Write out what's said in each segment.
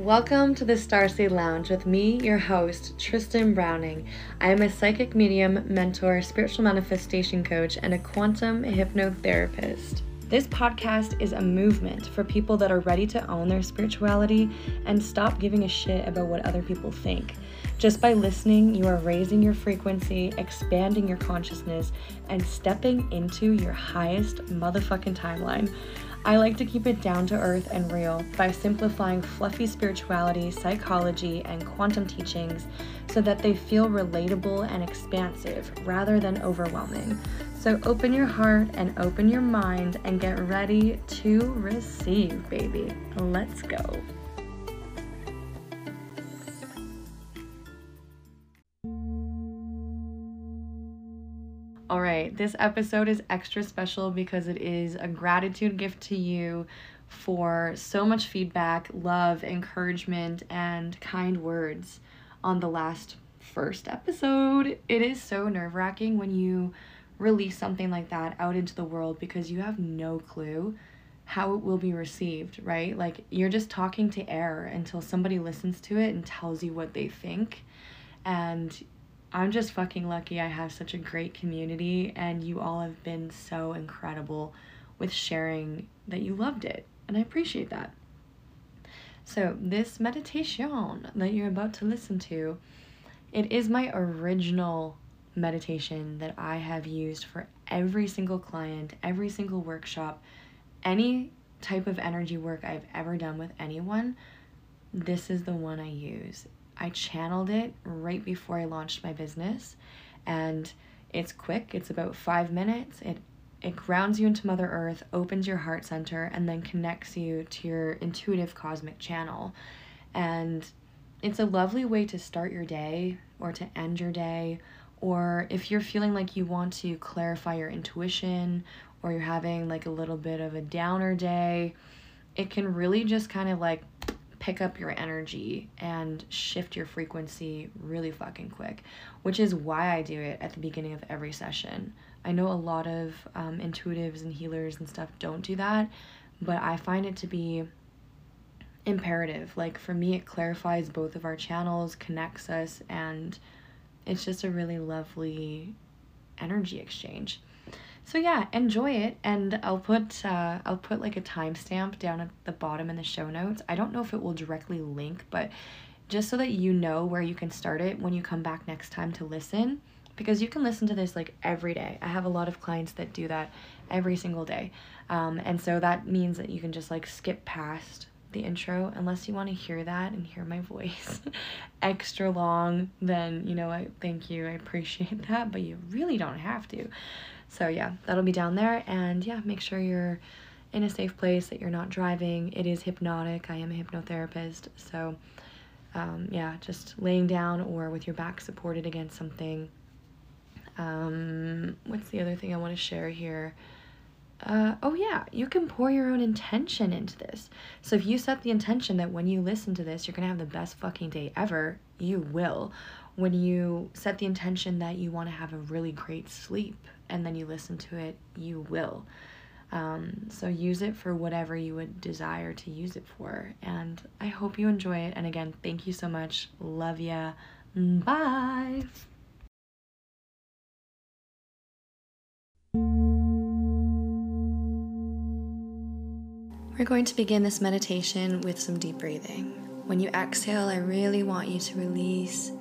Welcome to the Starseed Lounge with me, your host, Tristyn Browning. I am a psychic medium, mentor, spiritual manifestation coach, and a quantum hypnotherapist. This podcast is a movement for people that are ready to own their spirituality and stop giving a shit about what other people think. Just by listening, you are raising your frequency, expanding your consciousness, and stepping into your highest motherfucking timeline. I like to keep it down to earth and real by simplifying fluffy spirituality, psychology, and quantum teachings so that they feel relatable and expansive rather than overwhelming. So open your heart and open your mind and get ready to receive, baby. Let's go. All right, this episode is extra special because it is a gratitude gift to you for so much feedback, love, encouragement, and kind words on the last first episode. It is so nerve wracking when you release something like that out into the world because you have no clue how it will be received, right? Like you're just talking to air until somebody listens to it and tells you what they think. And I'm just fucking lucky I have such a great community, and you all have been so incredible with sharing that you loved it, and I appreciate that. So, this meditation that you're about to listen to, it is my original meditation that I have used for every single client, every single workshop, any type of energy work I've ever done with anyone. This is the one I use. I channeled it right before I launched my business and it's quick. It's about 5 minutes. It it grounds you into Mother Earth, opens your heart center and then connects you to your intuitive cosmic channel. And it's a lovely way to start your day or to end your day or if you're feeling like you want to clarify your intuition or you're having like a little bit of a downer day, it can really just kind of like pick up your energy and shift your frequency really fucking quick, which is why I do it at the beginning of every session. I know a lot of um, intuitives and healers and stuff don't do that, but I find it to be imperative. Like for me, it clarifies both of our channels, connects us, and it's just a really lovely energy exchange so yeah enjoy it and i'll put uh, i'll put like a timestamp down at the bottom in the show notes. I don't know if it will directly link but just so that you know where you can start it when you come back next time to listen because you can listen to this like every day. I have a lot of clients that do that every single day. Um, and so that means that you can just like skip past the intro unless you want to hear that and hear my voice. Extra long then you know i thank you i appreciate that but you really don't have to so yeah, that'll be down there. And yeah, make sure you're in a safe place, that you're not driving. It is hypnotic. I am a hypnotherapist. So um, yeah, just laying down or with your back supported against something. Um, what's the other thing I want to share here? Uh, oh yeah, you can pour your own intention into this. So if you set the intention that when you listen to this, you're gonna have the best fucking day ever, you will. When you set the intention that you want to have a really great sleep, and then you listen to it, you will. Um, so use it for whatever you would desire to use it for. And I hope you enjoy it. And again, thank you so much. Love ya. Bye. We're going to begin this meditation with some deep breathing. When you exhale, I really want you to release,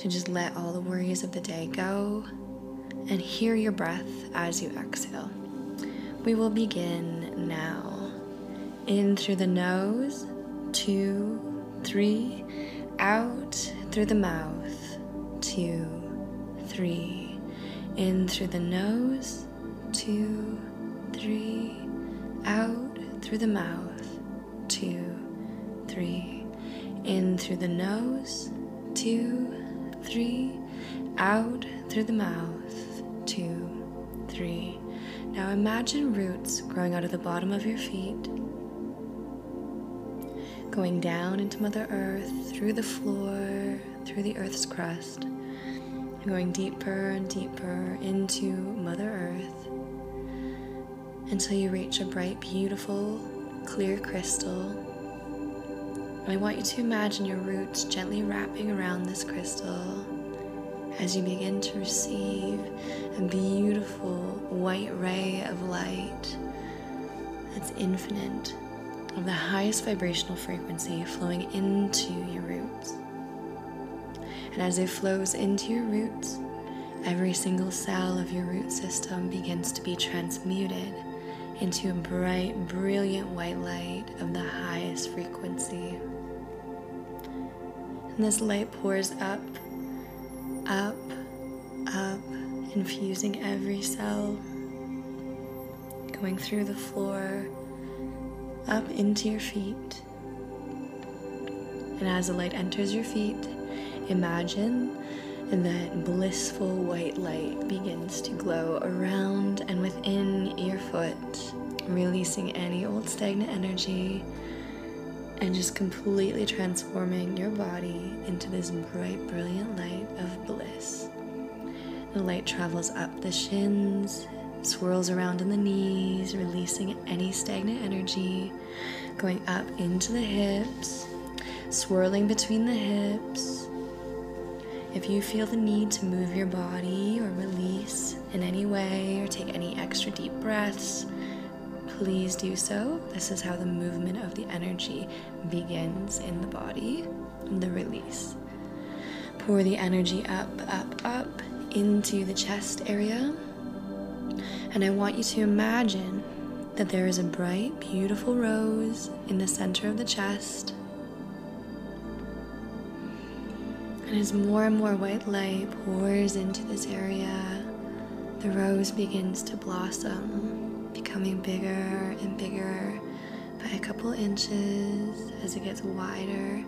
to just let all the worries of the day go and hear your breath as you exhale. We will begin now. In through the nose, two, three, out through the mouth, two, three, in through the nose, two, three, out through the mouth, two, three, in through the nose, two, three, out through the mouth two, three. Now imagine roots growing out of the bottom of your feet, going down into Mother Earth, through the floor, through the Earth's crust, going deeper and deeper into Mother Earth until you reach a bright, beautiful, clear crystal, I want you to imagine your roots gently wrapping around this crystal as you begin to receive a beautiful white ray of light that's infinite, of the highest vibrational frequency flowing into your roots. And as it flows into your roots, every single cell of your root system begins to be transmuted into a bright, brilliant white light of the highest frequency. And this light pours up, up, up, infusing every cell, going through the floor, up into your feet. And as the light enters your feet, imagine and that blissful white light begins to glow around and within your foot, releasing any old stagnant energy and just completely transforming your body into this bright, brilliant light of bliss. The light travels up the shins, swirls around in the knees, releasing any stagnant energy, going up into the hips, swirling between the hips. If you feel the need to move your body or release in any way or take any extra deep breaths, please do so. This is how the movement of the energy begins in the body, the release. Pour the energy up, up, up into the chest area. And I want you to imagine that there is a bright, beautiful rose in the center of the chest. And as more and more white light pours into this area, the rose begins to blossom, becoming bigger and bigger by a couple inches as it gets wider,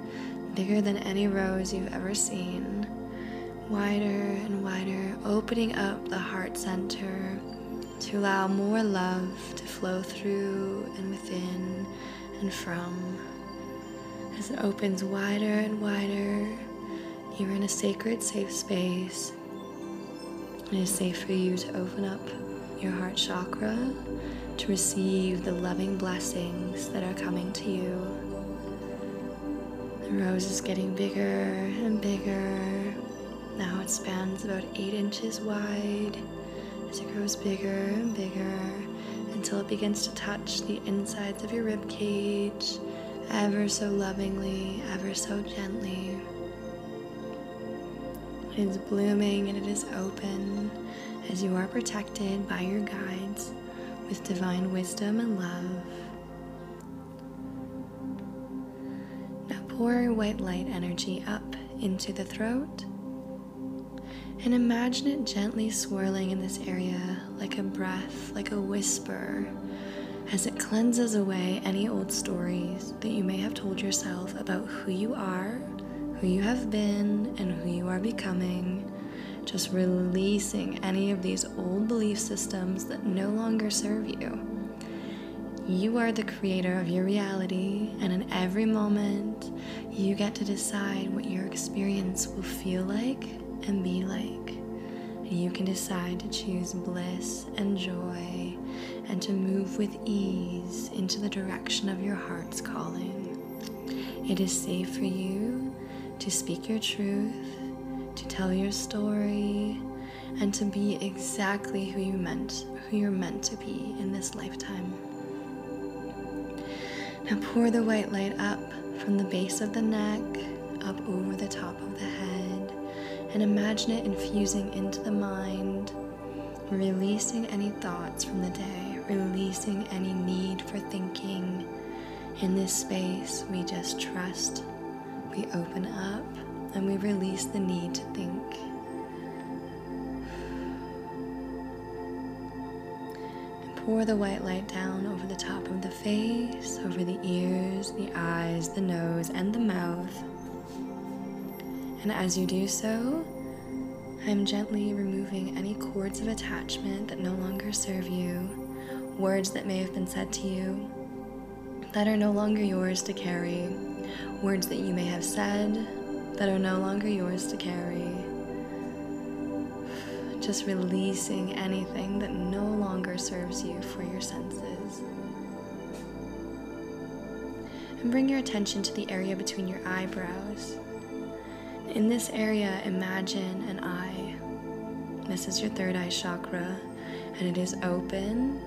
bigger than any rose you've ever seen. Wider and wider, opening up the heart center to allow more love to flow through and within and from. As it opens wider and wider, you're in a sacred, safe space. It is safe for you to open up your heart chakra to receive the loving blessings that are coming to you. The rose is getting bigger and bigger. Now it spans about eight inches wide as it grows bigger and bigger until it begins to touch the insides of your rib cage ever so lovingly, ever so gently. It is blooming and it is open as you are protected by your guides with divine wisdom and love. Now pour white light energy up into the throat and imagine it gently swirling in this area like a breath, like a whisper, as it cleanses away any old stories that you may have told yourself about who you are who you have been and who you are becoming, just releasing any of these old belief systems that no longer serve you. You are the creator of your reality, and in every moment, you get to decide what your experience will feel like and be like. You can decide to choose bliss and joy and to move with ease into the direction of your heart's calling. It is safe for you to speak your truth, to tell your story, and to be exactly who you meant, who you're meant to be in this lifetime. Now pour the white light up from the base of the neck, up over the top of the head, and imagine it infusing into the mind, releasing any thoughts from the day, releasing any need for thinking. In this space, we just trust we open up and we release the need to think. And pour the white light down over the top of the face, over the ears, the eyes, the nose, and the mouth. And as you do so, I'm gently removing any cords of attachment that no longer serve you, words that may have been said to you that are no longer yours to carry words that you may have said that are no longer yours to carry. Just releasing anything that no longer serves you for your senses. and bring your attention to the area between your eyebrows. In this area, imagine an eye. This is your third eye chakra, and it is open,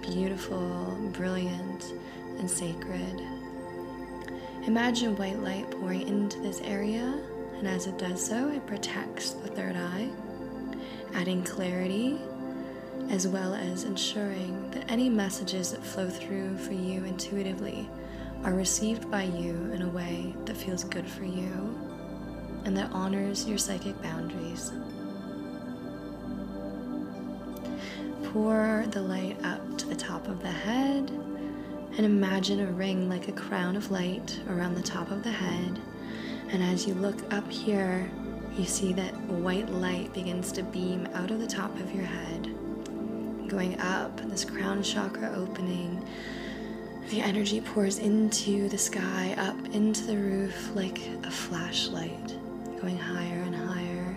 beautiful, brilliant, and sacred. Imagine white light pouring into this area, and as it does so, it protects the third eye, adding clarity as well as ensuring that any messages that flow through for you intuitively are received by you in a way that feels good for you and that honors your psychic boundaries. Pour the light up to the top of the head and imagine a ring like a crown of light around the top of the head. And as you look up here, you see that white light begins to beam out of the top of your head, going up, this crown chakra opening. The energy pours into the sky, up into the roof like a flashlight, going higher and higher,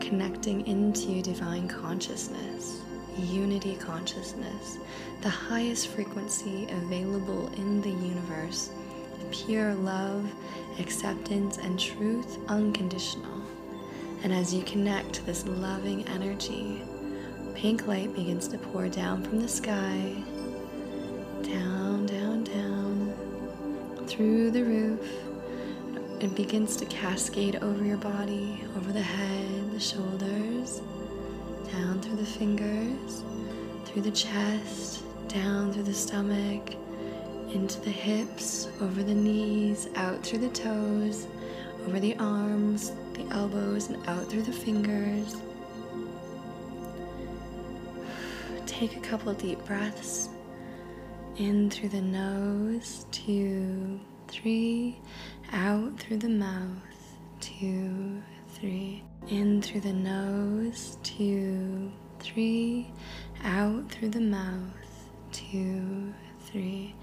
connecting into divine consciousness unity consciousness, the highest frequency available in the universe, pure love, acceptance, and truth unconditional. And as you connect this loving energy, pink light begins to pour down from the sky, down, down, down, through the roof. It begins to cascade over your body, over the head, the shoulders, down through the fingers, through the chest, down through the stomach, into the hips, over the knees, out through the toes, over the arms, the elbows, and out through the fingers. Take a couple deep breaths in through the nose, two, three, out through the mouth, two, three. In through the nose, two, three. Out through the mouth, two, three.